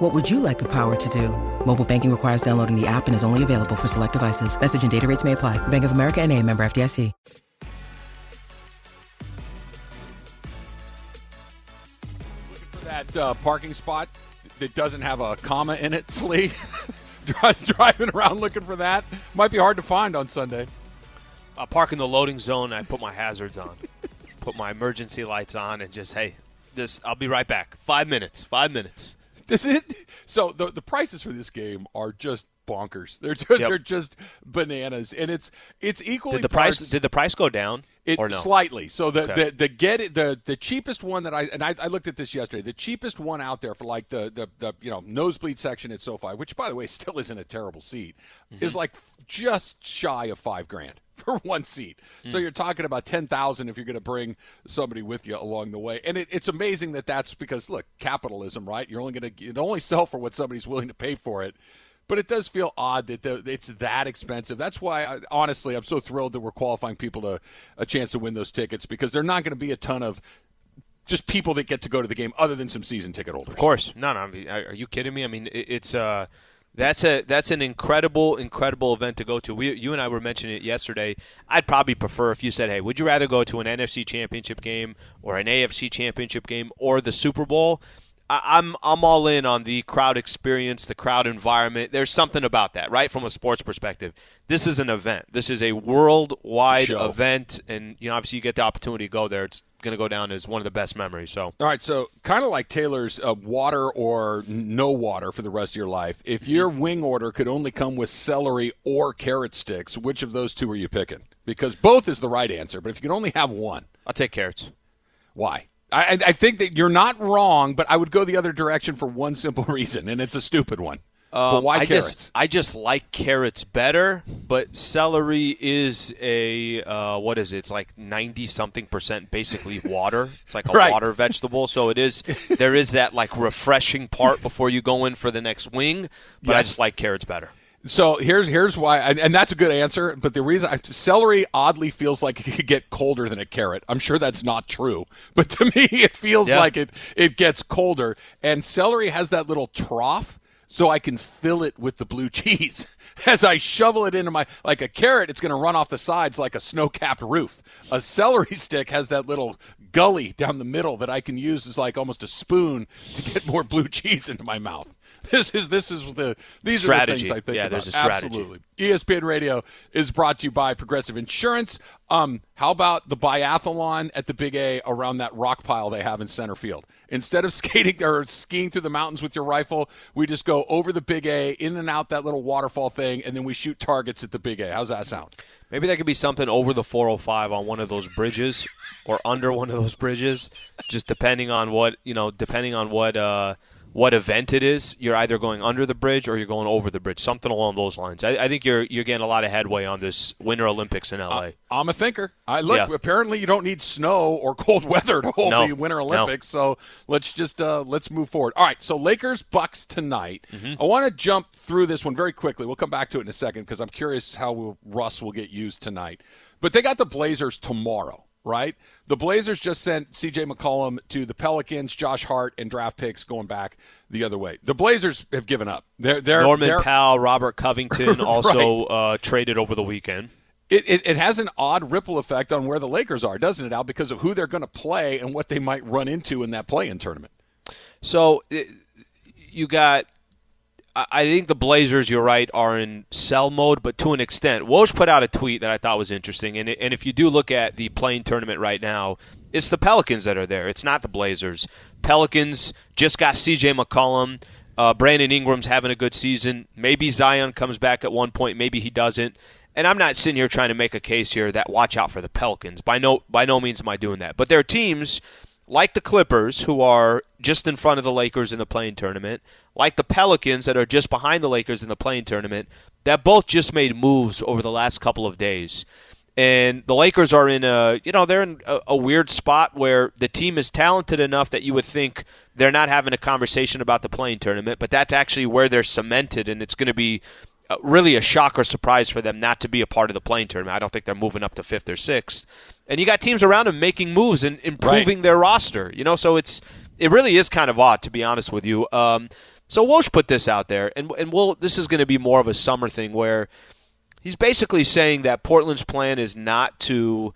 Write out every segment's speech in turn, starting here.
What would you like the power to do? Mobile banking requires downloading the app and is only available for select devices. Message and data rates may apply. Bank of America and a member FDIC. Looking for that uh, parking spot that doesn't have a comma in it, Slee. Driving around looking for that might be hard to find on Sunday. I park in the loading zone. I put my hazards on, put my emergency lights on, and just hey, this I'll be right back. Five minutes. Five minutes. Does it? So the the prices for this game are just bonkers. They're just, Yep. they're just bananas, and it's it's equally Did the price parts- did the price go down It or no? slightly. So the, Okay. the the get it the the cheapest one that I and I, I looked at this yesterday. The cheapest one out there for like the the, the you know nosebleed section at SoFi, which by the way still isn't a terrible seat, Mm-hmm. is like just shy of five grand for one seat. So Mm. you're talking about ten thousand if you're going to bring somebody with you along the way. And it, it's amazing that that's because look, capitalism, right? You're only going to it only sell for what somebody's willing to pay for it. But it does feel odd that the, it's that expensive. That's why, I, honestly, I'm so thrilled that we're qualifying people to a chance to win those tickets because they're not going to be a ton of just people that get to go to the game other than some season ticket holders. Of course, no, no. I are you kidding me? I mean, it, it's uh, that's a that's an incredible, incredible event to go to. We, you and I were mentioning it yesterday. I'd probably prefer if you said, "Hey, would you rather go to an NFC Championship game or an AFC Championship game or the Super Bowl?" I, I'm I'm all in on the crowd experience, the crowd environment. There's something about that, right? From a sports perspective, this is an event. This is a worldwide Show. event, and you know, obviously, you get the opportunity to go there. It's going to go down as one of the best memories. So. All right, so kind of like Taylor's uh, water or no water for the rest of your life. If your wing order could only come with celery or carrot sticks, which of those two are you picking? Because both is the right answer, but if you can only have one, I'll take carrots. why? I, I- think that you're not wrong, but I would go the other direction for one simple reason, and it's a stupid one. but Um, why I carrots? just I just like carrots better, but celery is a uh, what is it? It's like ninety something percent basically water. It's like a Right. water vegetable, so it is. There is that like refreshing part before you go in for the next wing, but I just like carrots better. So here's here's why, and, and that's a good answer. But the reason I, celery oddly feels like it could get colder than a carrot. I'm sure that's not true, but to me it feels Yeah. like it it gets colder. And celery has that little trough, so I can fill it with the blue cheese as I shovel it into my like a carrot. It's going to run off the sides like a snow-capped roof. A celery stick has that little gully down the middle that I can use as like almost a spoon to get more blue cheese into my mouth. This is this is the these are the things I think Yeah, about. there's a strategy. Absolutely. ESPN Radio is brought to you by Progressive Insurance. Um, how about the biathlon at the Big A around that rock pile they have in center field? Instead of skating or skiing through the mountains with your rifle, we just go over the Big A, in and out that little waterfall thing, and then we shoot targets at the Big A. How's that sound? Maybe that could be something over the 405 on one of those bridges or under one of those bridges, just depending on what you know, depending on what uh, what event it is. You're either going under the bridge or you're going over the bridge, something along those lines. I, I think you're you're getting a lot of headway on this Winter Olympics in LA. I'm a thinker. I look. Yeah. Apparently, you don't need snow or cold weather to hold No. the Winter No. Olympics. So let's just uh, let's move forward. All right. So Lakers Bucks tonight. Mm-hmm. I want to jump through this one very quickly. We'll come back to it in a second because I'm curious how will, Russ will get used tonight. But they got the Blazers tomorrow. Right, the Blazers just sent C.J. McCollum to the Pelicans, Josh Hart, and draft picks going back the other way. The Blazers have given up. They're, they're Norman they're, Powell, Robert Covington also uh, traded over the weekend. it, it, it has an odd ripple effect on where the Lakers are, doesn't it, Al? Because of who they're going to play and what they might run into in that play-in tournament. So it, you got. I think the Blazers, you're right, are in sell mode, but to an extent. Woj put out a tweet that I thought was interesting, and, and if you do look at the play-in tournament right now, it's the Pelicans that are there. It's not the Blazers. Pelicans just got C.J. McCollum. Uh, Brandon Ingram's having a good season. Maybe Zion comes back at one point. Maybe he doesn't. And I'm not sitting here trying to make a case here that watch out for the Pelicans. By no by no means am I doing that. But there are teams like the Clippers, who are just in front of the Lakers in the play-in tournament, like the Pelicans that are just behind the Lakers in the play-in tournament, that both just made moves over the last couple of days. And the Lakers are in a, you know, they're in a, a weird spot where the team is talented enough that you would think they're not having a conversation about the play-in tournament, but that's actually where they're cemented, and it's going to be really a shock or surprise for them not to be a part of the play-in tournament. I don't think they're moving up to fifth or sixth. And you got teams around them making moves and improving right. their roster. You know, so it's it really is kind of odd to be honest with you. Um, so Woj put this out there, and and we'll this is going to be more of a summer thing where he's basically saying that Portland's plan is not to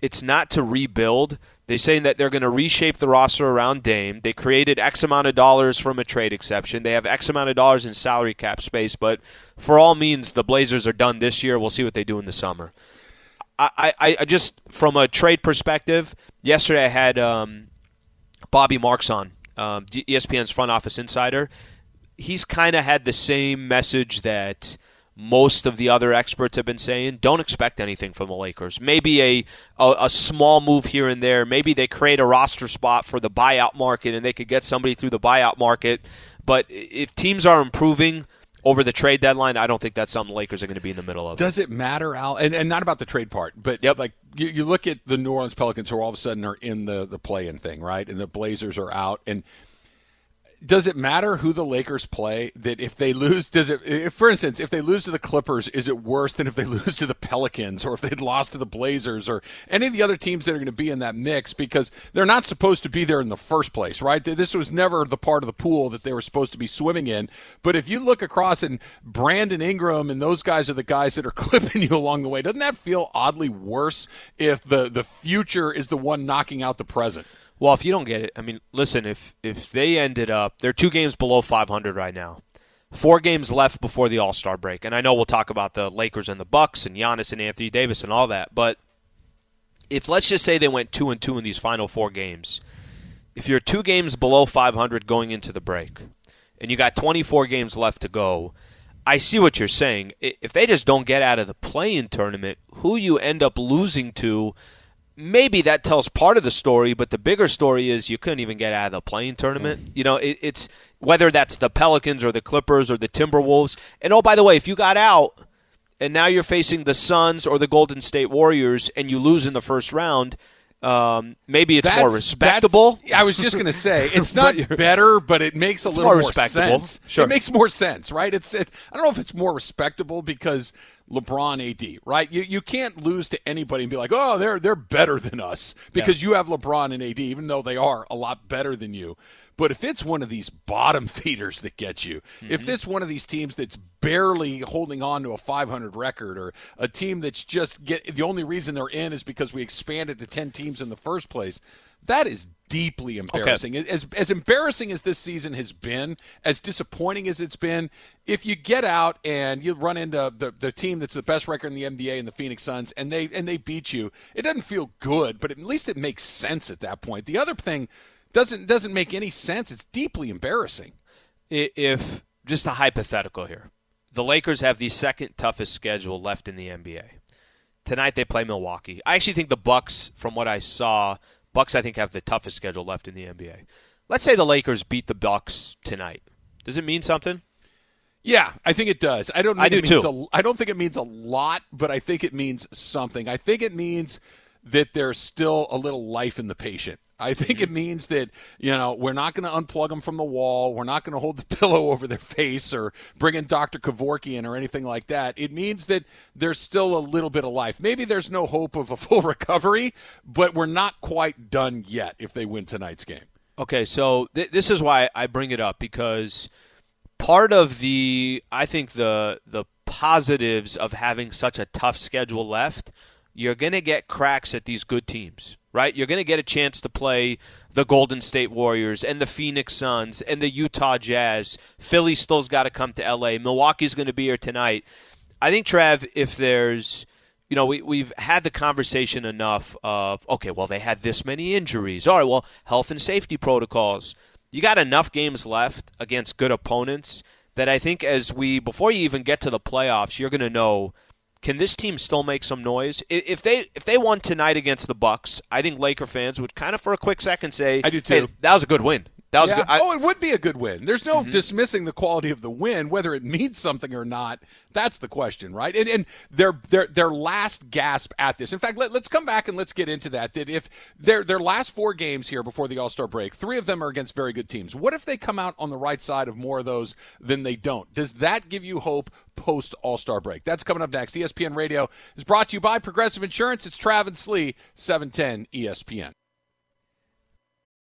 it's not to rebuild. They're saying that they're going to reshape the roster around Dame. They created X amount of dollars from a trade exception. They have X amount of dollars in salary cap space, but for all means, the Blazers are done this year. We'll see what they do in the summer. I, I, I just, from a trade perspective, yesterday I had um, Bobby Marks on, um, ESPN's front office insider. He's kind of had the same message that – most of the other experts have been saying don't expect anything from the Lakers. Maybe a, a, a small move here and there. Maybe they create a roster spot for the buyout market and they could get somebody through the buyout market. But if teams are improving over the trade deadline, I don't think that's something the Lakers are going to be in the middle of. Does it matter, Al? And, and not about the trade part, but yep. like you, you look at the New Orleans Pelicans who all of a sudden are in the the play-in thing, right? And the Blazers are out and – does it matter who the Lakers play? That if they lose, does it? If, for instance, if they lose to the Clippers, is it worse than if they lose to the Pelicans or if they'd lost to the Blazers or any of the other teams that are going to be in that mix? Because they're not supposed to be there in the first place, right? This was never the part of the pool that they were supposed to be swimming in. But if you look across and Brandon Ingram and those guys are the guys that are clipping you along the way, doesn't that feel oddly worse if the the future is the one knocking out the present? Well, if you don't get it, I mean, listen, if if they ended up, they're two games below 500 right now. Four games left before the All Star break, and I know we'll talk about the Lakers and the Bucks and Giannis and Anthony Davis and all that, but if let's just say they went two and two in these final four games, if you're two games below 500 going into the break, and you got 24 games left to go, I see what you're saying. If they just don't get out of the play-in tournament, who you end up losing to maybe that tells part of the story, but the bigger story is you couldn't even get out of the play-in tournament. Mm. You know, it, it's whether that's the Pelicans or the Clippers or the Timberwolves. And oh, by the way, if you got out and now you're facing the Suns or the Golden State Warriors and you lose in the first round. Um, maybe it's that's, more respectable. I was just going to say it's not but better, but it makes a little more, more sense. Sure. It makes more sense, right? It's. It, I don't know if it's more respectable because LeBron AD, right? You you can't lose to anybody and be like, "Oh, they're they're better than us" because yeah. you have LeBron and AD even though they are a lot better than you. But if it's one of these bottom feeders that get you, mm-hmm. if it's one of these teams that's barely holding on to a 500 record or a team that's just get the only reason they're in is because we expanded to 10 teams in the first place, that is deeply embarrassing. Okay. As as embarrassing as this season has been, as disappointing as it's been, if you get out and you run into the, the team that's the best record in the NBA and the Phoenix Suns and they and they beat you, it doesn't feel good, but at least it makes sense at that point. The other thing doesn't doesn't make any sense. It's deeply embarrassing. If just a hypothetical here. The Lakers have the second toughest schedule left in the NBA. Tonight they play Milwaukee. I actually think the Bucks from what I saw Bucks, I think, have the toughest schedule left in the NBA. Let's say the Lakers beat the Bucks tonight. Does it mean something? Yeah, I think it does. I don't. I do too. A, I don't think it means a lot, but I think it means something. I think it means that there's still a little life in the patient. I think it mm-hmm. means that, you know, we're not going to unplug them from the wall. We're not going to hold the pillow over their face or bring in Dr. Kevorkian or anything like that. It means that there's still a little bit of life. Maybe there's no hope of a full recovery, but we're not quite done yet if they win tonight's game. Okay, so th- this is why I bring it up because part of the I think the the positives of having such a tough schedule left, you're going to get cracks at these good teams right? You're going to get a chance to play the Golden State Warriors and the Phoenix Suns and the Utah Jazz. Philly still's got to come to LA. Milwaukee's going to be here tonight. I think, Trav, if there's, you know, we, we've had the conversation enough of, okay, well, they had this many injuries. All right, well, health and safety protocols. You got enough games left against good opponents that I think as we, before you even get to the playoffs, you're going to know can this team still make some noise? If they if they won tonight against the Bucks, I think Laker fans would kind of for a quick second say, "I do too." Hey, that was a good win. That was Yeah. good. I, oh, it would be a good win. There's no Mm-hmm. dismissing the quality of the win, whether it means something or not. That's the question, right? And, and their their their last gasp at this. In fact, let, us come back and let's get into that. That if their their last four games here before the All Star break, three of them are against very good teams. What if they come out on the right side of more of those than they don't? Does that give you hope post All Star break? That's coming up next. ESPN Radio is brought to you by Progressive Insurance. It's Travis Slee, seven ten ESPN.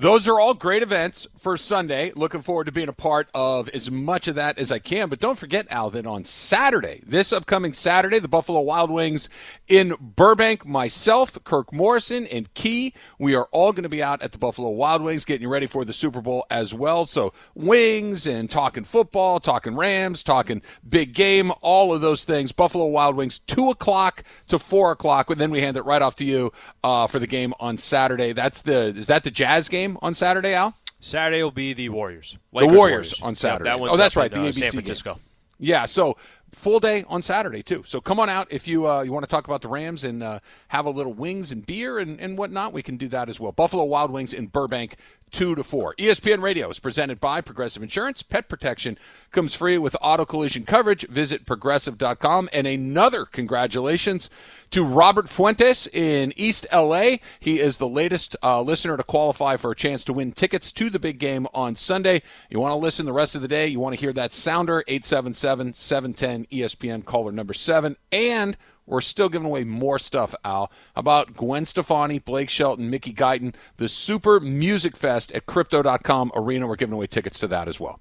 Those are all great events for Sunday. Looking forward to being a part of as much of that as I can. But don't forget, Al, that on Saturday, this upcoming Saturday, the Buffalo Wild Wings in Burbank, myself, Kirk Morrison, and Key, we are all going to be out at the Buffalo Wild Wings getting ready for the Super Bowl as well. So, wings and talking football, talking Rams, talking big game, all of those things. Buffalo Wild Wings, 2 o'clock to 4 o'clock. And then we hand it right off to you uh, for the game on Saturday. That's the, is that the Jazz game? On Saturday, Al? Saturday will be the Warriors. Lakers the Warriors, Warriors. on Saturday. Yeah, that oh, that's right. In, the uh, ABC San Francisco. Game. Yeah. So full day on Saturday too. So come on out if you uh, you want to talk about the Rams and uh, have a little wings and beer and, and whatnot. We can do that as well. Buffalo Wild Wings in Burbank, two to four. E ESPN Radio is presented by Progressive Insurance. Pet protection comes free with auto collision coverage. Visit progressive.com. And another congratulations to Robert Fuentes in East LA. He is the latest uh, listener to qualify for a chance to win tickets to the big game on Sunday. You want to listen the rest of the day? You want to hear that sounder? 877 710 ESPN caller number seven. And we're still giving away more stuff, Al. About Gwen Stefani, Blake Shelton, Mickey Guyton, the Super Music Fest at Crypto.com Arena. We're giving away tickets to that as well.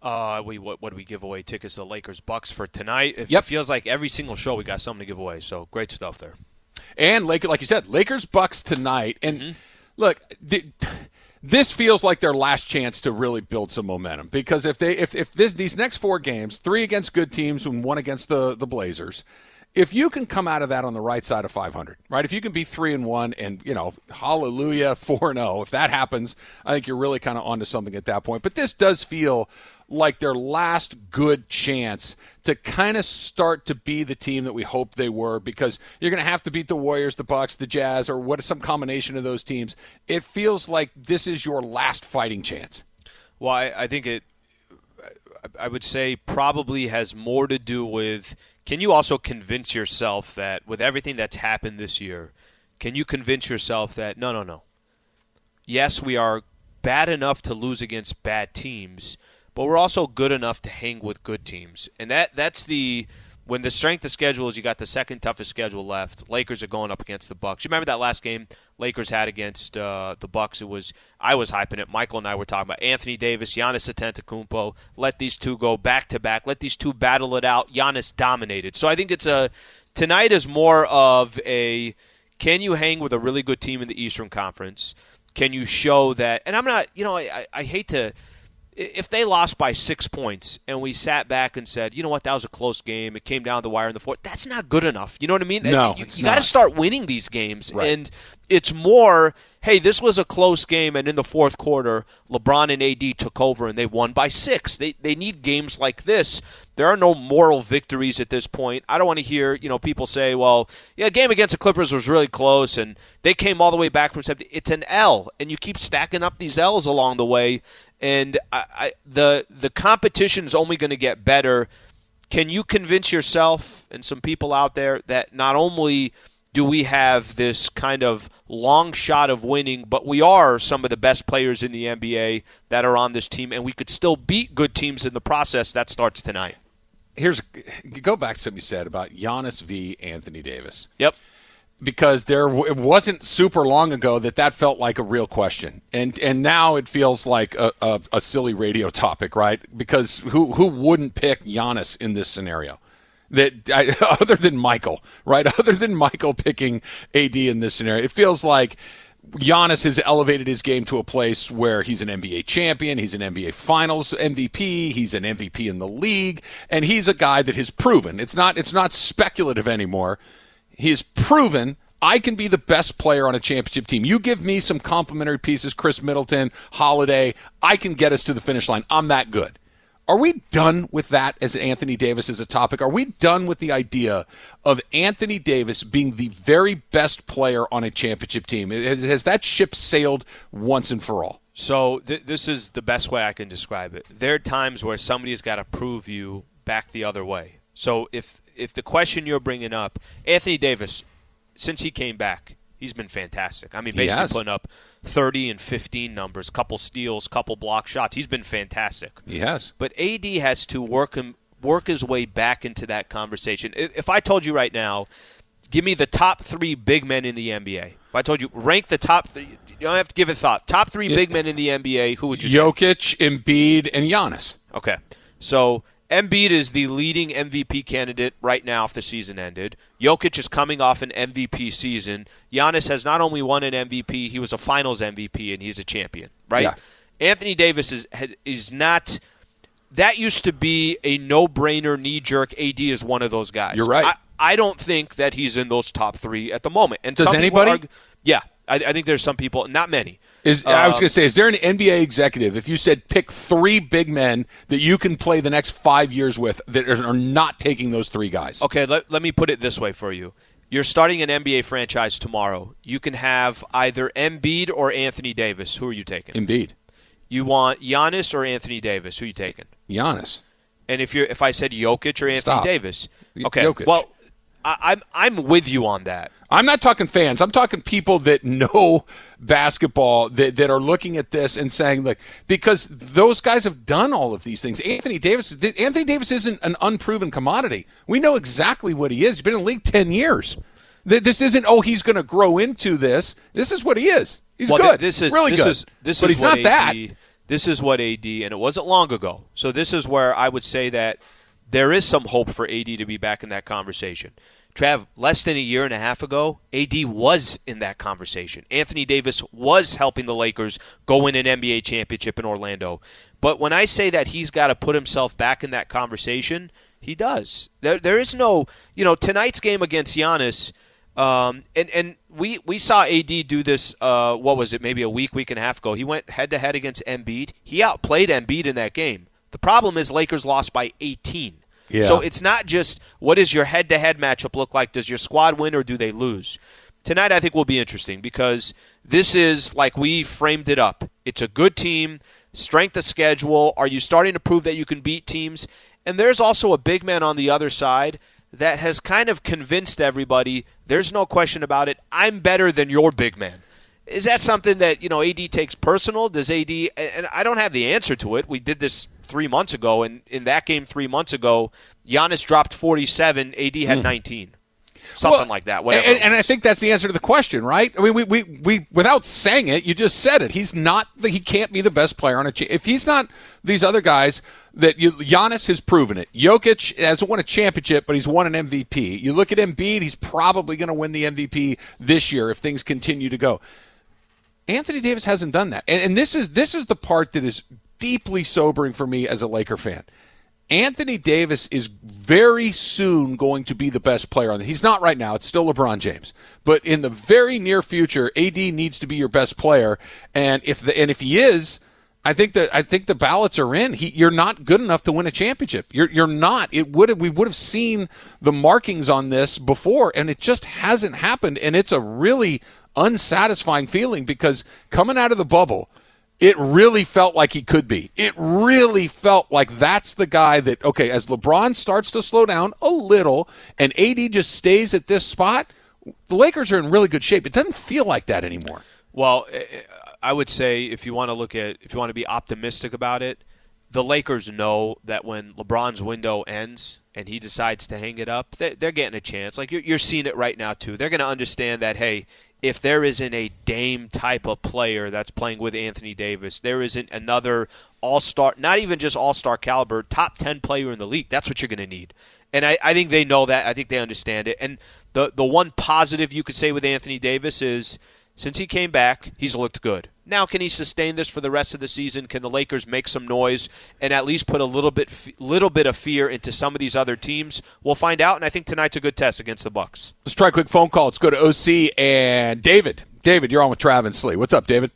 Uh, we what, what do we give away tickets to the Lakers Bucks for tonight? It yep. feels like every single show we got something to give away. So great stuff there. And Lake, like you said, Lakers Bucks tonight. And mm-hmm. look, the, this feels like their last chance to really build some momentum because if they if, if this these next four games, three against good teams and one against the the Blazers, if you can come out of that on the right side of 500, right? If you can be three and one, and you know, hallelujah, four and zero. If that happens, I think you're really kind of onto something at that point. But this does feel like their last good chance to kind of start to be the team that we hoped they were, because you're going to have to beat the Warriors, the Bucks, the Jazz, or what some combination of those teams. It feels like this is your last fighting chance. Well, I, I think it. I would say probably has more to do with can you also convince yourself that with everything that's happened this year, can you convince yourself that no, no, no. Yes, we are bad enough to lose against bad teams, but we're also good enough to hang with good teams. And that that's the when the strength of schedule is you got the second toughest schedule left. Lakers are going up against the Bucks. You remember that last game Lakers had against uh, the Bucks? It was I was hyping it. Michael and I were talking about Anthony Davis, Giannis Antetokounmpo. Let these two go back to back. Let these two battle it out. Giannis dominated. So I think it's a tonight is more of a can you hang with a really good team in the Eastern Conference? Can you show that? And I'm not, you know, I, I hate to if they lost by six points and we sat back and said, you know what, that was a close game, it came down the wire in the fourth, that's not good enough. You know what I mean? No, you, you got to start winning these games, Right. and it's more. Hey, this was a close game, and in the fourth quarter, LeBron and AD took over and they won by six. They they need games like this. There are no moral victories at this point. I don't want to hear you know people say, well, yeah, game against the Clippers was really close, and they came all the way back from seven. It's an L, and you keep stacking up these L's along the way, and I, I, the the competition is only going to get better. Can you convince yourself and some people out there that not only do we have this kind of long shot of winning, but we are some of the best players in the NBA that are on this team, and we could still beat good teams in the process. That starts tonight. Here's go back to something you said about Giannis v. Anthony Davis. Yep. because there it wasn't super long ago that that felt like a real question, and and now it feels like a, a, a silly radio topic, right? Because who who wouldn't pick Giannis in this scenario? That I, other than Michael, right? Other than Michael picking AD in this scenario, it feels like Giannis has elevated his game to a place where he's an NBA champion, he's an NBA Finals MVP, he's an MVP in the league, and he's a guy that has proven it's not it's not speculative anymore. He has proven I can be the best player on a championship team. You give me some complimentary pieces, Khris Middleton, Holiday, I can get us to the finish line. I'm that good. Are we done with that as Anthony Davis as a topic? Are we done with the idea of Anthony Davis being the very best player on a championship team? Has that ship sailed once and for all? So th- this is the best way I can describe it. There are times where somebody's got to prove you back the other way. So if if the question you're bringing up, Anthony Davis, since he came back, he's been fantastic. I mean, basically putting up 30 and 15 numbers, couple steals, couple block shots. He's been fantastic. He has. But AD has to work him work his way back into that conversation. If I told you right now, give me the top three big men in the NBA. If I told you rank the top, 3 you don't have to give it thought. Top three big men in the NBA. Who would you? Jokic, say? Embiid, and Giannis. Okay, so Embiid is the leading MVP candidate right now if the season ended. Jokic is coming off an MVP season. Giannis has not only won an MVP, he was a finals MVP and he's a champion, right? Yeah. Anthony Davis is is not that used to be a no-brainer knee-jerk AD is one of those guys. You're right. I, I don't think that he's in those top 3 at the moment. And Does anybody? Argue, yeah, I, I think there's some people, not many. Is I was um, going to say, is there an NBA executive if you said pick three big men that you can play the next five years with that are not taking those three guys? Okay, let, let me put it this way for you. You're starting an NBA franchise tomorrow. You can have either Embiid or Anthony Davis. Who are you taking? Embiid. You want Giannis or Anthony Davis? Who are you taking? Giannis. And if you're if I said Jokic or Anthony Stop. Davis, okay. Jokic. Well, I, I'm I'm with you on that. I'm not talking fans. I'm talking people that know basketball that, that are looking at this and saying, like, because those guys have done all of these things. Anthony Davis, Anthony Davis isn't an unproven commodity. We know exactly what he is. He's been in the league ten years. This isn't oh he's going to grow into this. This is what he is. He's well, good. This is really this good. Is, this but is he's what not AD, that. This is what AD, and it wasn't long ago. So this is where I would say that there is some hope for AD to be back in that conversation. Trav, less than a year and a half ago, AD was in that conversation. Anthony Davis was helping the Lakers go win an NBA championship in Orlando. But when I say that he's got to put himself back in that conversation, he does. There, there is no, you know, tonight's game against Giannis. Um, and and we, we saw AD do this. Uh, what was it? Maybe a week, week and a half ago. He went head to head against Embiid. He outplayed Embiid in that game. The problem is Lakers lost by 18. Yeah. So it's not just what does your head to head matchup look like? Does your squad win or do they lose? Tonight, I think will be interesting because this is like we framed it up. It's a good team, strength of schedule. Are you starting to prove that you can beat teams? And there's also a big man on the other side that has kind of convinced everybody there's no question about it. I'm better than your big man. Is that something that, you know, AD takes personal? Does AD and I don't have the answer to it. We did this three months ago, and in that game three months ago, Giannis dropped 47, AD had hmm. 19. Something Well, like that. Whatever. And, and I think that's the answer to the question, right? I mean, we, we, we without saying it, you just said it. He's not. The, he can't be the best player on a. Cha- if he's not these other guys that you, Giannis has proven it. Jokic hasn't won a championship, but he's won an MVP. You look at Embiid; he's probably going to win the MVP this year if things continue to go. Anthony Davis hasn't done that, and, and this is this is the part that is deeply sobering for me as a Laker fan. Anthony Davis is very soon going to be the best player on the. He's not right now. It's still LeBron James. But in the very near future, AD needs to be your best player. And if the and if he is, I think that I think the ballots are in. He, you're not good enough to win a championship. You're you're not. It would we would have seen the markings on this before, and it just hasn't happened. And it's a really unsatisfying feeling because coming out of the bubble it really felt like he could be. It really felt like that's the guy that, okay, as LeBron starts to slow down a little and AD just stays at this spot, the Lakers are in really good shape. It doesn't feel like that anymore. Well, eh, eh, I would say if you want to look at if you want to be optimistic about it, the Lakers know that when LeBron's window ends and he decides to hang it up, they're, getting a chance. Like you're seeing it right now too. They're going to understand that hey, if there isn't a Dame type of player that's playing with Anthony Davis, there isn't another All Star, not even just All Star caliber, top ten player in the league. That's what you're going to need. And I, I think they know that. I think they understand it. And the the one positive you could say with Anthony Davis is since he came back, he's looked good. Now, can he sustain this for the rest of the season? Can the Lakers make some noise and at least put a little bit, little bit of fear into some of these other teams? We'll find out, and I think tonight's a good test against the Bucks. Let's try a quick phone call. Let's go to OC and David. David, you're on with Travis Lee. What's up, David?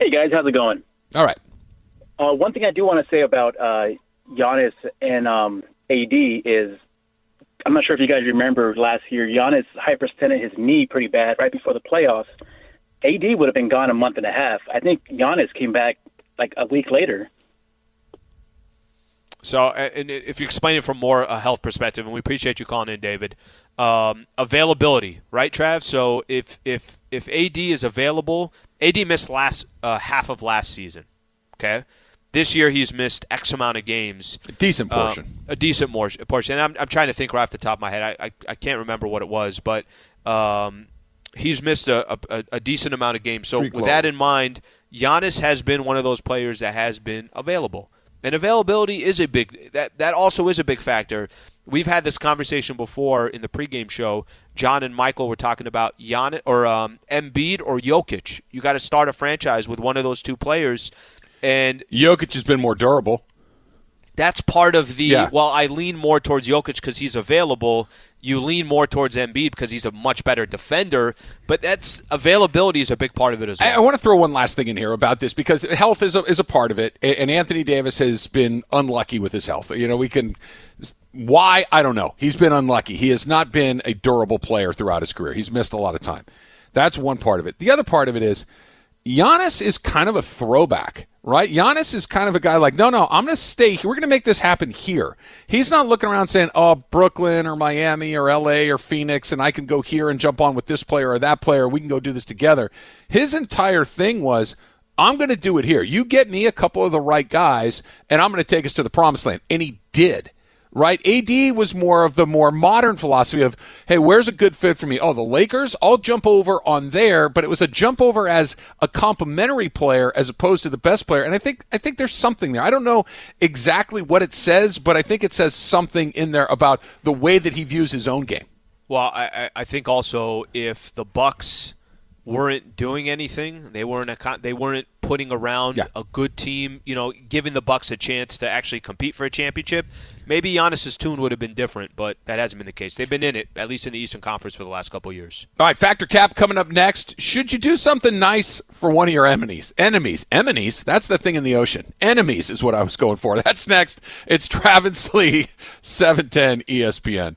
Hey guys, how's it going? All right. Uh, one thing I do want to say about uh, Giannis and um, AD is I'm not sure if you guys remember last year, Giannis hyperextended his knee pretty bad right before the playoffs. AD would have been gone a month and a half. I think Giannis came back like a week later. So, and if you explain it from more a health perspective, and we appreciate you calling in, David, um, availability, right, Trav? So, if if if AD is available, AD missed last uh, half of last season. Okay, this year he's missed X amount of games. A decent portion. Um, a decent portion. And I'm, I'm trying to think right off the top of my head. I, I, I can't remember what it was, but um, he's missed a, a, a, decent amount of games. So with that in mind, Giannis has been one of those players that has been available. And availability is a big that that also is a big factor. We've had this conversation before in the pregame show. John and Michael were talking about Giannis or um, Embiid or Jokic. You got to start a franchise with one of those two players, and Jokic has been more durable. That's part of the. Yeah. Well, I lean more towards Jokic because he's available. You lean more towards Embiid because he's a much better defender. But that's availability is a big part of it as well. I, I want to throw one last thing in here about this because health is a, is a part of it, and Anthony Davis has been unlucky with his health. You know, we can why I don't know. He's been unlucky. He has not been a durable player throughout his career. He's missed a lot of time. That's one part of it. The other part of it is Giannis is kind of a throwback, right? Giannis is kind of a guy like, no, no, I'm going to stay here. We're going to make this happen here. He's not looking around saying, oh, Brooklyn or Miami or LA or Phoenix, and I can go here and jump on with this player or that player. We can go do this together. His entire thing was, I'm going to do it here. You get me a couple of the right guys, and I'm going to take us to the promised land. And he did right? AD was more of the more modern philosophy of, hey, where's a good fit for me? Oh, the Lakers? I'll jump over on there, but it was a jump over as a complementary player as opposed to the best player. And I think I think there's something there. I don't know exactly what it says, but I think it says something in there about the way that he views his own game. Well, I, I think also if the Bucks weren't doing anything. They weren't a, they weren't putting around yeah. a good team. You know, giving the Bucks a chance to actually compete for a championship. Maybe Giannis's tune would have been different, but that hasn't been the case. They've been in it at least in the Eastern Conference for the last couple years. All right, Factor Cap coming up next. Should you do something nice for one of your enemies? Enemies, enemies. That's the thing in the ocean. Enemies is what I was going for. That's next. It's Travis Lee, seven ten ESPN.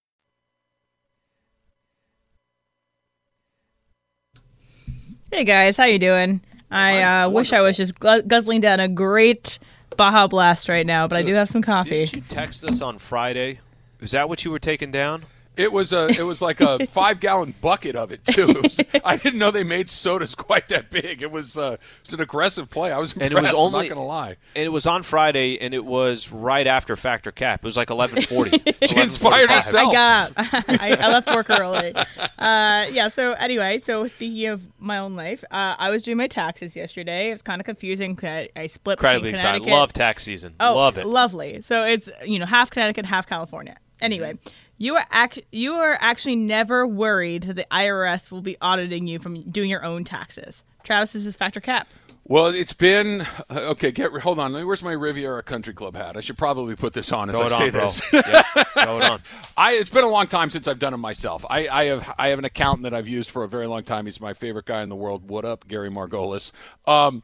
Hey guys, how you doing? I uh, wish I was just gu- guzzling down a great Baja Blast right now, but I do have some coffee. Did you text us on Friday? Is that what you were taking down? It was a it was like a five gallon bucket of it too. It was, I didn't know they made sodas quite that big. It was uh, it was an aggressive play. I was impressed. And it was only I'm not gonna lie. And it was on Friday, and it was right after Factor Cap. It was like eleven forty. She inspired herself. I got up. I, I left work early. Uh, yeah. So anyway, so speaking of my own life, uh, I was doing my taxes yesterday. It was kind of confusing because I, I split Incredibly between excited. Connecticut. Love tax season. Oh, Love it. Lovely. So it's you know half Connecticut, half California. Anyway, you are act- you are actually never worried that the IRS will be auditing you from doing your own taxes. Travis, this is Factor Cap. Well, it's been okay. Get hold on. Where's my Riviera Country Club hat? I should probably put this on as Throw I it say on, bro. this. Yeah, throw it on. I it's been a long time since I've done it myself. I, I have I have an accountant that I've used for a very long time. He's my favorite guy in the world. What up, Gary Margolis? Um,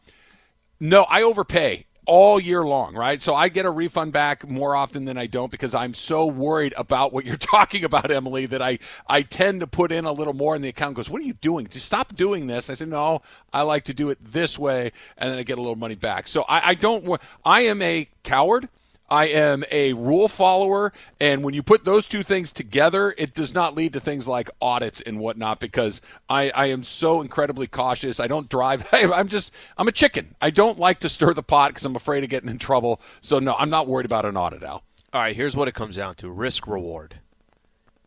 no, I overpay all year long, right? So I get a refund back more often than I don't because I'm so worried about what you're talking about, Emily, that I, I tend to put in a little more and the account goes, What are you doing? Just stop doing this. I said, No, I like to do it this way and then I get a little money back. So I, I don't I am a coward. I am a rule follower, and when you put those two things together, it does not lead to things like audits and whatnot because I, I am so incredibly cautious. I don't drive. I, I'm just, I'm a chicken. I don't like to stir the pot because I'm afraid of getting in trouble. So, no, I'm not worried about an audit, Al. All right, here's what it comes down to risk reward.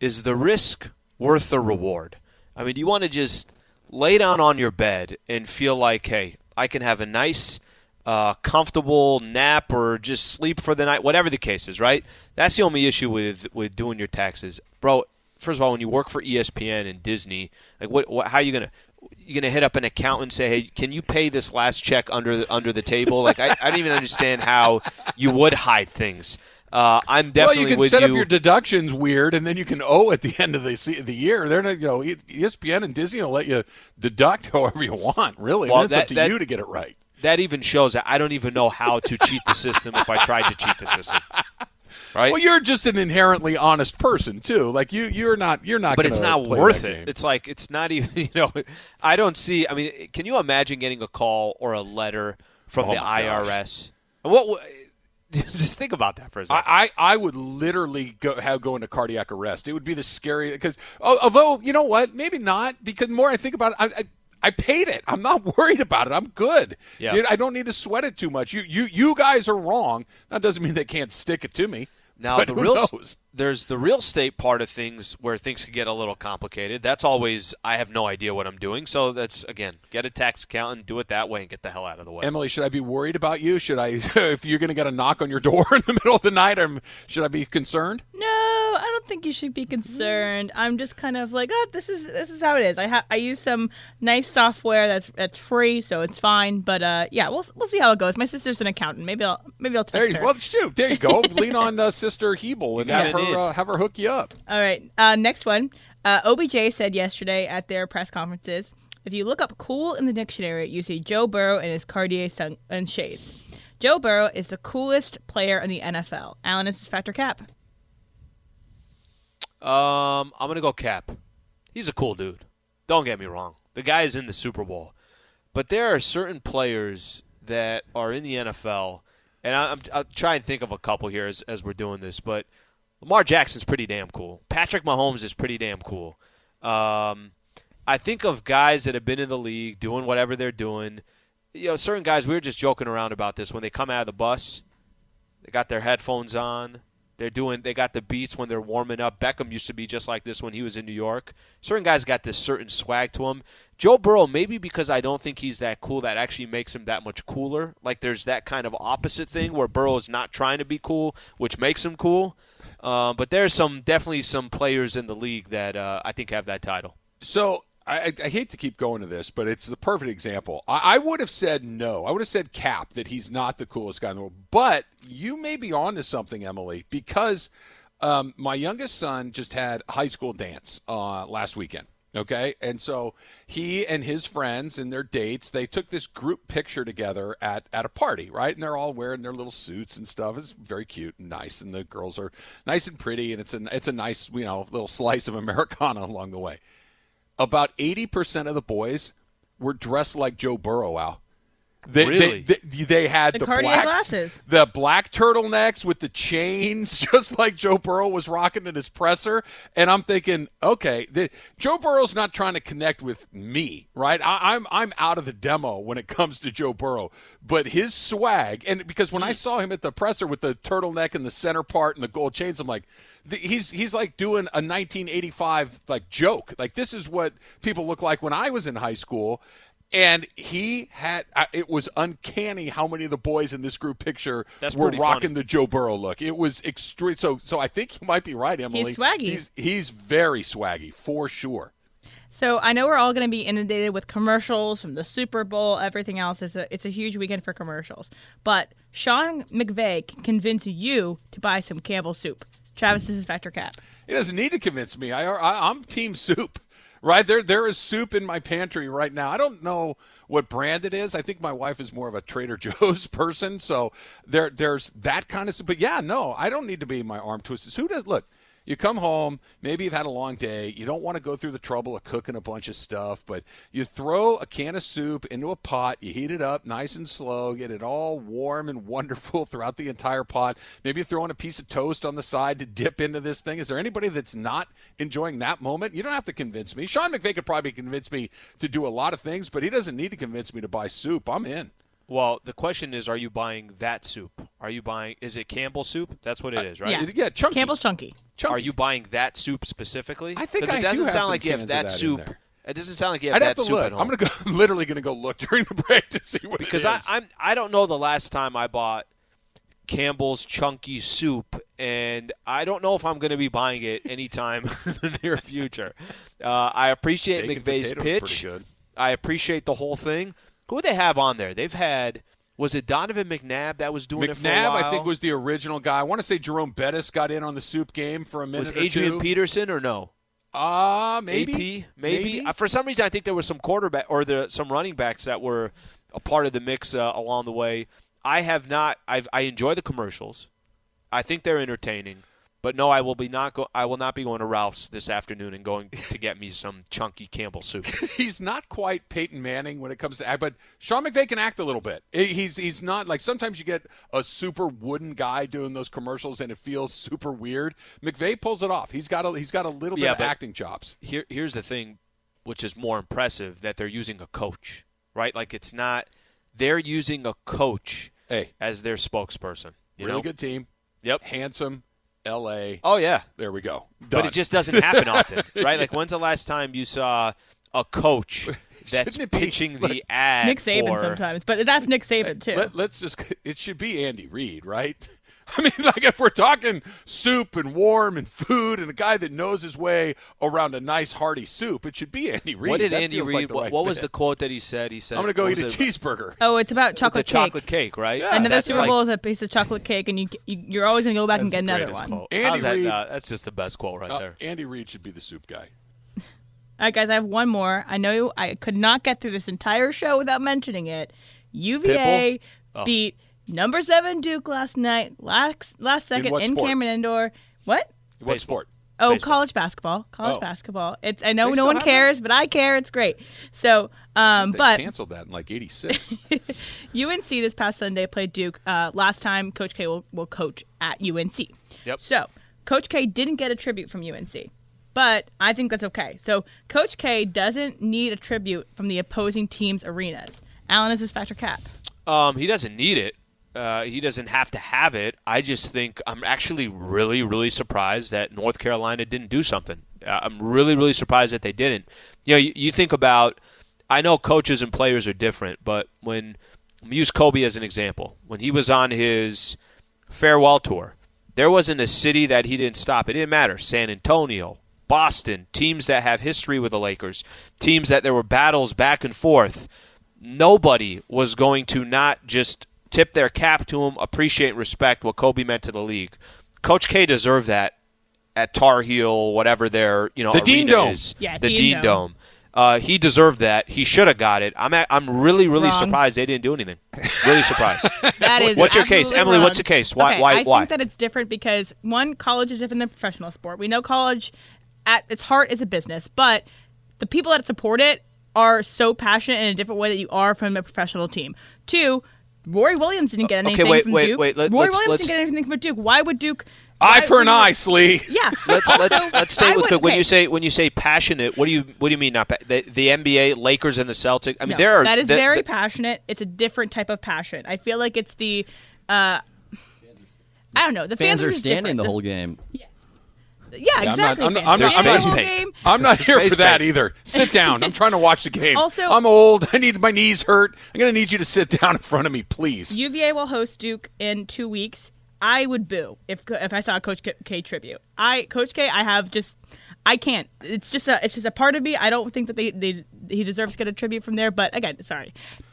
Is the risk worth the reward? I mean, do you want to just lay down on your bed and feel like, hey, I can have a nice, uh, comfortable nap or just sleep for the night, whatever the case is, right? That's the only issue with, with doing your taxes. Bro, first of all, when you work for ESPN and Disney, like what, what how are you going to you gonna hit up an accountant and say, "Hey, can you pay this last check under the, under the table?" Like, I, I don't even understand how you would hide things. Uh, I'm definitely well, you can with set you. up your deductions weird, and then you can owe at the end of the the year. They're not, you know, ESPN and Disney will let you deduct however you want. Really, Well, it's that- up to that- you to get it right. That even shows that I don't even know how to cheat the system if I tried to cheat the system. Right? Well, you're just an inherently honest person too. Like you, you're not. You're not. but it's not worth it. game. It's like it's not even. You know, I don't see. I mean, can you imagine getting a call or a letter from Oh the. IRS? What? what just think about that for a second. I, I, I would literally go have go into cardiac arrest. It would be the scariest because although you know what, maybe not because more I think about it, I, I I paid it. I'm not worried about it. I'm good. Yeah. I don't need to sweat it too much. You you you guys are wrong. That doesn't mean they can't stick it to me. Now But the who real knows? There's the real estate part of things where things can get a little complicated. That's always I have no idea what I'm doing. So that's again, get a tax accountant, do it that way, and get the hell out of the way. Emily, should I be worried about you? Should I, if you're going to get a knock on your door in the middle of the night, um, should I be concerned? No, I don't think you should be concerned. I'm just kind of like, oh, this is this is how it is. I ha- I use some nice software that's that's free, so it's fine. But uh, yeah, we'll we'll see how it goes. My sister's an accountant. Maybe I'll maybe I'll text There you, her. well, shoot, there you go. Lean on uh, Sister Hebel and got have it in. Her uh, have her hook you up. All right. Uh, next one. Uh, OBJ said yesterday at their press conferences if you look up cool in the dictionary, you see Joe Burrow and his Cartier sun- and shades. Joe Burrow is the coolest player in the NFL. Alan is his factor cap. Um, I'm gonna go Cap. He's a cool dude. Don't get me wrong. The guy is in the Super Bowl, but there are certain players that are in the NFL, and I- I'm I'll try and think of a couple here as as we're doing this. But Lamar Jackson's pretty damn cool. Patrick Mahomes is pretty damn cool. Um, I think of guys that have been in the league doing whatever they're doing. You know, certain guys. We were just joking around about this when they come out of the bus. They got their headphones on. They're doing. They got the beats when they're warming up. Beckham used to be just like this when he was in New York. Certain guys got this certain swag to him. Joe Burrow, maybe because I don't think he's that cool, that actually makes him that much cooler. Like there's that kind of opposite thing where Burrow is not trying to be cool, which makes him cool. Uh, but there's some definitely some players in the league that uh, I think have that title. So I, I I hate to keep going to this, but it's the perfect example. I, I would have said no. I would have said Cap that he's not the coolest guy in the world. But you may be onto something, Emily, because um, my youngest son just had high school dance uh, last weekend. Okay, and so he and his friends and their dates they took this group picture together at at a party, right? And they're all wearing their little suits and stuff. It's very cute and nice, and the girls are nice and pretty, and it's a it's a nice you know little slice of Americana along the way about 80% of the boys were dressed like Joe Burrow, Al. They, Really? they, they, they had The the, Cartier black glasses. the black turtlenecks with the chains, just like Joe Burrow was rocking in his presser. And I'm thinking, okay, the, Joe Burrow's not trying to connect with me, right? I, I'm I'm out of the demo when it comes to Joe Burrow, but his swag, and because when I saw him at the presser with the turtleneck and the center part and the gold chains, I'm like, the, he's he's like doing a 1985 like joke. Like this is what people look like when I was in high school. And he had, uh, it was uncanny how many of the boys in this group picture That's were rocking funny. the Joe Burrow look. It was extreme. So, so I think you might be right, Emily. He's swaggy. He's, he's very swaggy for sure. So I know we're all going to be inundated with commercials from the Super Bowl, everything else. It's a, it's a huge weekend for commercials. But Sean McVay can convince you to buy some Campbell soup. Travis, this is Factor Cap. He doesn't need to convince me. I, I I'm team soup. Right there, there is soup in my pantry right now. I don't know what brand it is. I think my wife is more of a Trader Joe's person, so there, there's that kind of soup. But yeah, no, I don't need to be my arm twisted. Who does? Look, you come home, maybe you've had a long day, you don't want to go through the trouble of cooking a bunch of stuff, but you throw a can of soup into a pot, you heat it up nice and slow, get it all warm and wonderful throughout the entire pot. Maybe you throw in a piece of toast on the side to dip into this thing. Is there anybody that's not enjoying that moment? You don't have to convince me. Sean McVay could probably convince me to do a lot of things, but he doesn't need to convince me to buy soup. I'm in. Well, the question is, are you buying that soup? Are you buying? Is it Campbell soup? That's what it is, right? Yeah. Yeah, chunky. Campbell's Chunky. Chunky. Are you buying that soup specifically? I think I it doesn't have sound like you have that that soup. It doesn't sound like you have I'd that have to soup look. at home. I'm gonna go. I'm Literally gonna go look during the break to see what because it I, I'm I don't know the last time I bought Campbell's chunky soup, and I don't know if I'm going to be buying it anytime in the near future. Uh, I appreciate Steak McVay's pitch. I appreciate the whole thing. Who do they have on there? They've had was it Donovan McNabb that was doing it for McNabb. I think, was the original guy. I want to say Jerome Bettis got in on the soup game for a minute was Adrian two. Peterson or no? Ah, maybe, AP, maybe. Uh, for some reason, I think there was some quarterback or the some running backs that were a part of the mix uh, along the way. I have not. I've, I enjoy the commercials. I think they're entertaining. But no, I will be not go. I will not be going to Ralph's this afternoon and going to get me some chunky Campbell soup. He's not quite Peyton Manning when it comes to but Sean McVay can act a little bit. He's he's not like sometimes you get a super wooden guy doing those commercials and it feels super weird. McVay pulls it off. He's got a he's got a little Yeah, bit of acting chops. Here, here's the thing, which is more impressive that they're using a coach, right? Like it's not. They're using a coach Hey, as their spokesperson. You really know? good team. Yep. Handsome, L.A. Oh yeah. There we go. But it just doesn't happen often, right? Like, when's the last time you saw a coach that's Shouldn't it be- pitching look, the ad Nick Saban for? sometimes, but that's Nick Saban too. Let, us just. It should be Andy Reid, right? I mean, like if we're talking soup and warm and food and a guy that knows his way around a nice hearty soup, it should be Andy Reid. What did That Andy Reid? like what right what was the quote that he said? He said, I'm going to go eat a it? cheeseburger. oh, it's about chocolate the cake. chocolate cake, right? Yeah. Another That's Super like- Bowl is a piece of chocolate cake, and you, you you're always gonna go back and get another one. quote. Andy How's that? Reid- Uh, that's just the best quote right Uh, there. Andy Reid should be the soup guy. All right, guys, I have one more. I know I could not get through this entire show without mentioning it. UVA Oh. beat number seven Duke last night, last last second what in? Cameron Indoor. What? What sport? Oh, Baseball. college basketball. College Oh. basketball. It's I know They no one cares, but I care. It's great. So, um, but canceled that in like '86. UNC this past Sunday played Duke. Uh, last time, Coach K will, will coach at UNC. Yep. So, Coach K didn't get a tribute from UNC, but I think that's okay. So, Coach K doesn't need a tribute from the opposing team's arenas. Alan is his factor cap. Um, he doesn't need it. Uh, he doesn't have to have it. I just think I'm actually really, really surprised that North Carolina didn't do something. Uh, I'm really, really surprised that they didn't. You know, you, you think about. I know coaches and players are different, but when use Kobe as an example, when he was on his farewell tour, there wasn't a city that he didn't stop. It didn't matter. San Antonio, Boston, teams that have history with the Lakers, teams that there were battles back and forth. Nobody was going to not just tip their cap to him, appreciate and respect what Kobe meant to the league. Coach K deserved that at Tar Heel, whatever their you know The Dean Dome. is. Yeah, the Dean Dean, Dome. Dome. Uh, he deserved that. He should have got it. I'm at, I'm really really Wrong. surprised they didn't do anything. Really surprised. That is What's your case? Emily, wrong. what's the case? Why- Okay, why- I why? think that it's different because one, college is different than professional sport. We know college at its heart is a business, but the people that support it are so passionate in a different way that you are from a professional team. Two, Roy Williams didn't get Okay, anything wait, from wait, Duke. wait, let- Roy let's- Williams let's- didn't get anything from Duke. Why would Duke? Eye why for an would- eye, Slee. Yeah. Let's let's Also, let's stay I with would- when okay. you say when you say passionate. What do you what do you mean not pa- the, the NBA, Lakers, and the Celtics? I mean, No, there are that is the- very the- passionate. It's a different type of passion. I feel like it's the. Uh, I don't know. The Fans fans are just standing the whole game. Yeah, I'm not- exactly. I'm not- fans. I'm not- I'm not- the whole paint. game. I'm not here for that paint. either. Sit down. I'm trying to watch the game. Also- I'm old. I need my knees hurt. I'm gonna need you to sit down in front of me, please. UVA will host Duke in two weeks. I would boo if if I saw a Coach K, K tribute. I Coach K, I have just I can't. It's just a it's just a part of me. I don't think that they, they he deserves to get a tribute from there. But again, sorry,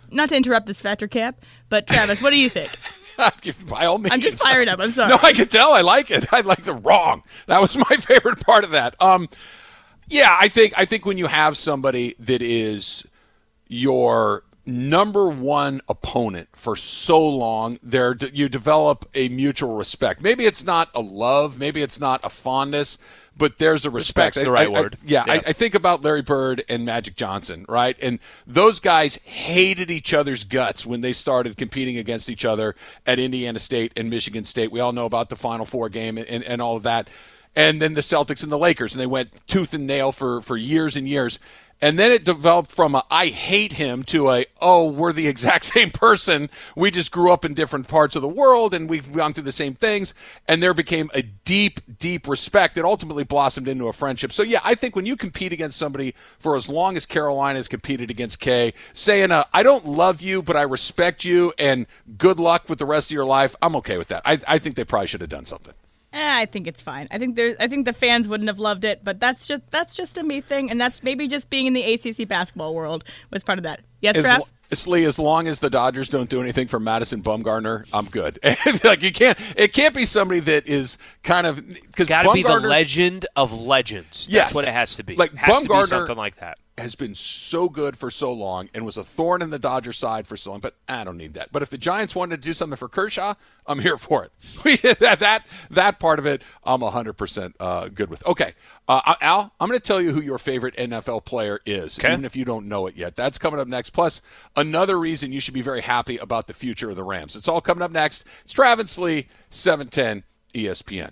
not to interrupt this factor camp. But Travis, what do you think? By all means. I'm just fired up. I'm sorry. No, I can tell. I like it. I like the wrong. That was my favorite part of that. Um, yeah, I think I think when you have somebody that is your number one opponent for so long, there you develop a mutual respect. Maybe it's not a love, maybe it's not a fondness, but there's a respect. Respect's the right I- I- word. yeah, Yeah. I, I think about Larry Bird and Magic Johnson, right? And those guys hated each other's guts when they started competing against each other at Indiana State and Michigan State. We all know about the Final Four game and, and all of that. And then the Celtics and the Lakers, and they went tooth and nail for, for years and years. And then it developed from a I hate him to a oh we're the exact same person. We just grew up in different parts of the world and we've gone through the same things. And there became a deep, deep respect that ultimately blossomed into a friendship. So yeah, I think when you compete against somebody for as long as Carolina has competed against Kay, saying uh, I don't love you but I respect you and good luck with the rest of your life, I'm okay with that. I, I think they probably should have done something. Eh, I think it's fine. I think there's. I think the fans wouldn't have loved it, but that's just that's just a me thing, and that's maybe just being in the ACC basketball world was part of that. Yes, as, Raph? as Lee, as long as the Dodgers don't do anything for Madison Bumgarner, I'm good. like you can't, it can't be somebody that is kind of because Got to be the legend of legends. That's Yes. what it has to be. Like, it has to be Bumgarner- something like that. Has been so good for so long and was a thorn in the Dodger side for so long. But I don't need that. But if the Giants wanted to do something for Kershaw, I'm here for it. That that that part of it, I'm 100 percent uh, good with. Okay, uh, Al, I'm going to tell you who your favorite NFL player is, Okay. even if you don't know it yet. That's coming up next. Plus, another reason you should be very happy about the future of the Rams. It's all coming up next. It's Travis Lee, E 710 ESPN.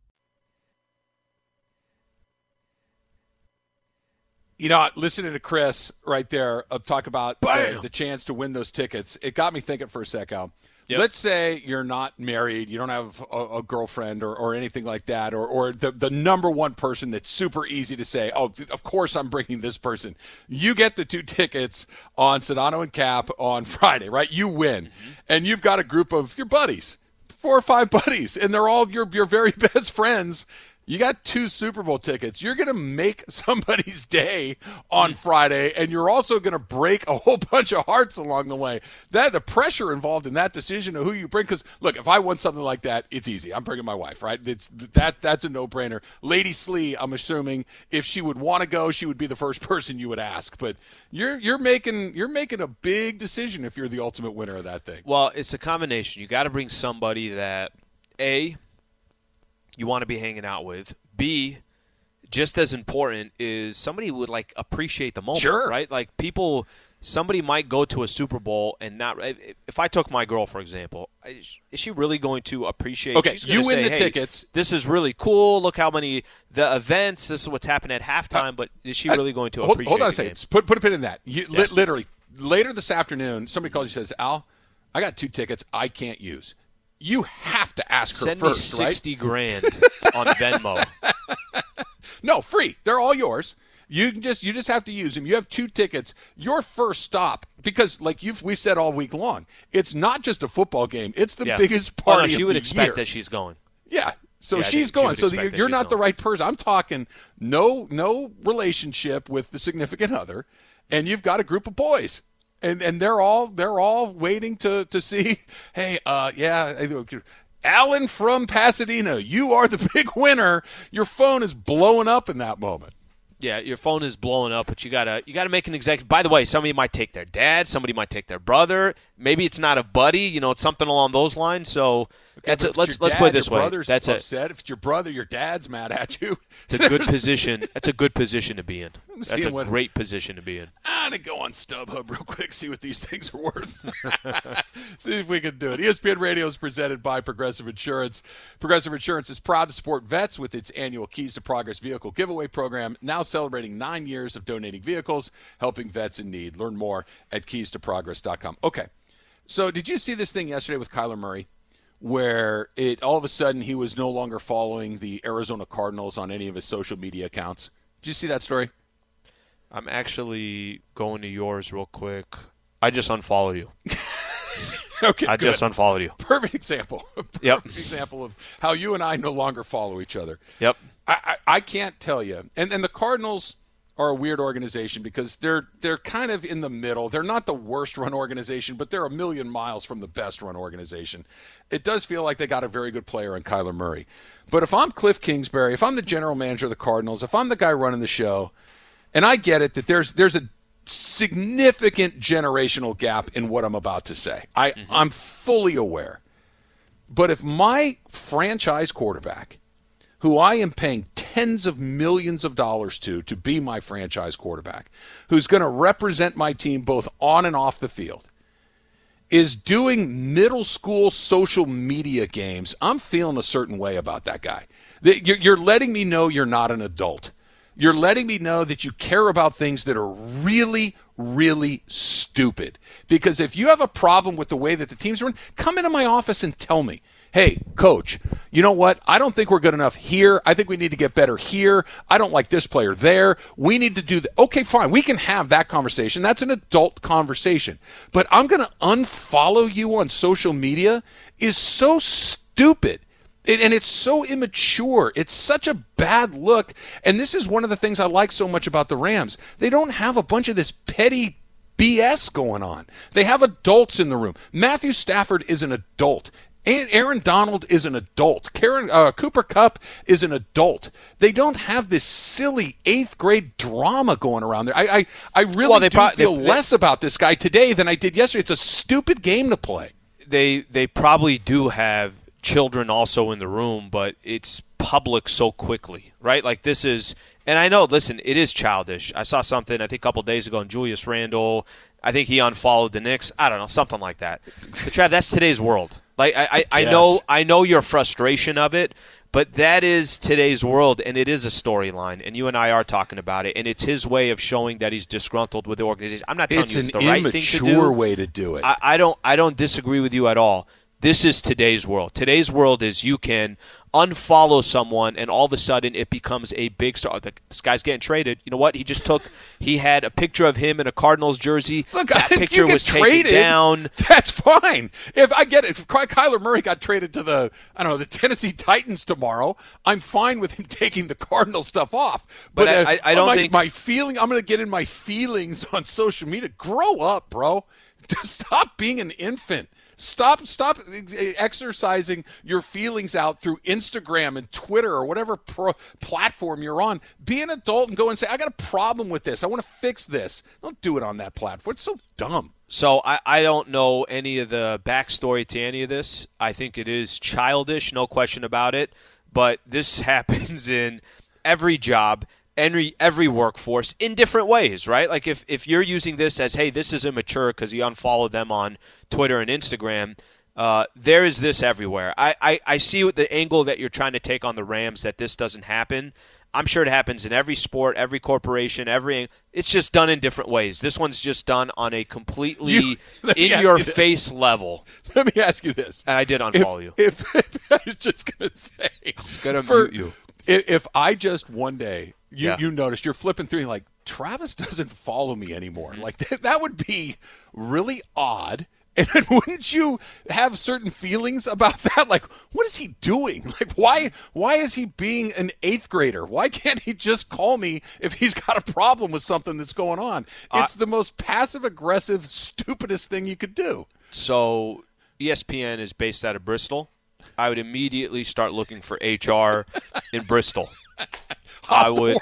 You know, listening to Chris right there uh, talk about the, the chance to win those tickets, it got me thinking for a sec, Al. Yep. Let's say you're not married, you don't have a, a girlfriend or, or anything like that, or, or the, the number one person that's super easy to say, oh, of course I'm bringing this person. You get the two tickets on Sedano and Kap on Friday, right? You win. And you've got a group of your buddies, four or five buddies, and they're all your, your very best friends. You got two Super Bowl tickets. You're going to make somebody's day on mm. Friday, and you're also going to break a whole bunch of hearts along the way. That the pressure involved in that decision of who you bring. Because look, if I want something like that, it's easy. I'm bringing my wife, right? It's that that's a no brainer. Lady Slee, I'm assuming if she would want to go, she would be the first person you would ask. But you're you're making you're making a big decision if you're the ultimate winner of that thing. Well, it's a combination. You got to bring somebody that a you want to be hanging out with. B just as important is somebody would like appreciate the moment, Sure. right? Like people somebody might go to a Super Bowl and not if I took my girl for example, is she really going to appreciate Okay, you win say, the "Hey, tickets." This is really cool. Look how many the events, this is what's happened at halftime, but is she really going to Uh, hold, appreciate hold on a second. game? Put put a pin in that. You, Yeah. li- literally later this afternoon, somebody calls you says, "Al, I got two tickets I can't use." You have to ask her Send first, me right? 60 grand on Venmo. No, free. They're all yours. You can just you just have to use them. You have two tickets. Your first stop because like you've we've said all week long, it's not just a football game. It's the Yeah. biggest Oh, no, party. she of would the expect year. that she's going. Yeah. So Yeah, she's think she going. So expect you're, that you're she's not the right person. I'm talking no no relationship with the significant other, and you've got a group of boys, and and they're all they're all waiting to to see. Hey, uh, yeah, Alan from Pasadena, you are the big winner. Your phone is blowing up in that moment. Yeah, your phone is blowing up, but you gotta you gotta make an executive. By the way, somebody might take their dad, somebody might take their brother. Maybe it's not a buddy, you know, it's something along those lines. So a, let's let's dad, put it this your way. brother's That's upset. If it's your brother, your dad's mad at you. it's a good position. That's a good position to be in. That's a what- great position to be in. I'm gonna go on StubHub real quick, see what these things are worth. see if we can do it. ESPN Radio is presented by Progressive Insurance. Progressive Insurance is proud to support vets with its annual Keys to Progress vehicle giveaway program, now celebrating nine years of donating vehicles, helping vets in need. Learn more at keystoprogress.com. Okay, so did you see this thing yesterday with Kyler Murray? Where it all of a sudden he was no longer following the Arizona Cardinals on any of his social media accounts. Did you see that story? I'm actually going to yours real quick. I just unfollowed you. Okay, I good. just unfollowed you. perfect example. Perfect Yep. example of how you and I no longer follow each other. Yep. I, I, I can't tell you. And and the Cardinals are a weird organization because they're they're kind of in the middle. They're not the worst run organization, but they're a million miles from the best run organization. It does feel like they got a very good player in Kyler Murray. But if I'm Cliff Kingsbury, if I'm the general manager of the Cardinals, if I'm the guy running the show, and I get it that there's there's a significant generational gap in what I'm about to say. I mm-hmm. I'm fully aware. But if my franchise quarterback, who I am paying tens of millions of dollars to to be my franchise quarterback, who's going to represent my team both on and off the field, is doing middle school social media games, I'm feeling a certain way about that guy. You're letting me know you're not an adult. You're letting me know that you care about things that are really, really stupid. Because if you have a problem with the way that the teams run, come into my office and tell me, hey, coach, you know what? I don't think we're good enough here. I think we need to get better here. I don't like this player there. We need to do that. Okay, fine. We can have that conversation. That's an adult conversation. But I'm going to unfollow you on social media is so stupid. And it's so immature. It's such a bad look. And this is one of the things I like so much about the Rams. They don't have a bunch of this petty BS going on. They have adults in the room. Matthew Stafford is an adult. And Aaron Donald is an adult. Karen uh, Cooper Kupp is an adult. They don't have this silly eighth grade drama going around there. I I, I really Well, they do pro- feel they- less about this guy today than I did yesterday. It's a stupid game to play. they they probably do have children also in the room, but it's public so quickly, right? Like this is, and I know. Listen, it is childish. I saw something I think a couple days ago, and Julius Randle. I think he unfollowed the Knicks. I don't know, something like that. But Trav, that's today's world. Like I, I, I Yes. know, I know your frustration of it, but that is today's world, and it is a storyline. And you and I are talking about it, and it's his way of showing that he's disgruntled with the organization. I'm not telling It's you it's the right thing to do. It's an immature way to do it. I, I don't I don't disagree with you at all. This is today's world. Today's world is you can unfollow someone and all of a sudden it becomes a big star. This guy's getting traded. You know what? He just took he had a picture of him in a Cardinals jersey. Look, that picture was traded, taken down. That's fine. If I get it, if Kyler Murray got traded to the I don't know the Tennessee Titans tomorrow, I'm fine with him taking the Cardinal stuff off. But But, I- uh, I- I don't my, think- my feeling. I'm going to get in my feelings on social media. Grow up, bro. Stop being an infant. Stop stop exercising your feelings out through Instagram and Twitter or whatever pro- platform you're on. Be an adult and go and say, I got a problem with this. I want to fix this. Don't do it on that platform. It's so dumb. So I, I don't know any of the backstory to any of this. I think it is childish, no question about it. But this happens in every job, every every workforce in different ways, right? Like if if you're using this as, hey, this is immature because you unfollowed them on Twitter and Instagram. Uh, there is this everywhere. I, I, I see what the angle that you're trying to take on the Rams that this doesn't happen. I'm sure it happens in every sport, every corporation, every. It's just done in different ways. This one's just done on a completely You- in your you this. face level. Let me ask you this. And I did If, unfollow you. if, if I was just going to say, I was gonna mute you. If, if I just one day you Yeah. you noticed you're flipping through and like Travis doesn't follow me anymore, Mm-hmm. like that, that would be really odd And wouldn't you have certain feelings about that? Like, what is he doing? Like, why why is he being an eighth grader? Why can't he just call me if he's got a problem with something that's going on? It's the most passive aggressive, stupidest thing you could do. So ESPN is based out of Bristol. I would immediately start looking for HR in Bristol. I would.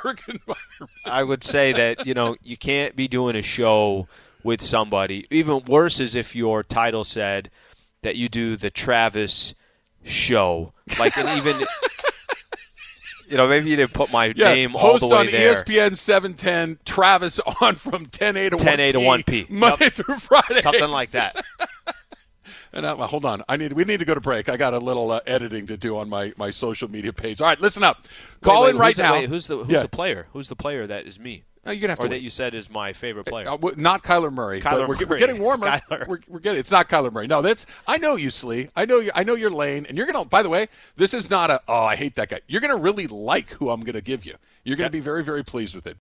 I would say that you know you can't be doing a show with somebody. Even worse is if your title said that you do the Travis show, like and even you know maybe you didn't put my Yeah, name all the way on E there. ESPN 710, Travis on from 10A to 10A to 1P, 1P. Monday Yep. through Friday. Something like that. And uh, hold on, I need we need to go to break. I got a little uh, editing to do on my, my social media page. All right, listen up. Call Wait, wait, in right now. wait, who's the who's Yeah. the player? Who's the player that is me? Oh, you're gonna have or to that you said is my favorite player. Uh, not Kyler Murray. Kyler we're, get- we're getting warmer. We're, we're getting. It's not Kyler Murray. No, that's. I know you, Slee. I know you. I know your lane, and you're gonna. By the way, this is not a. Oh, I hate that guy. You're gonna really like who I'm gonna give you. You're gonna be very, very pleased with it.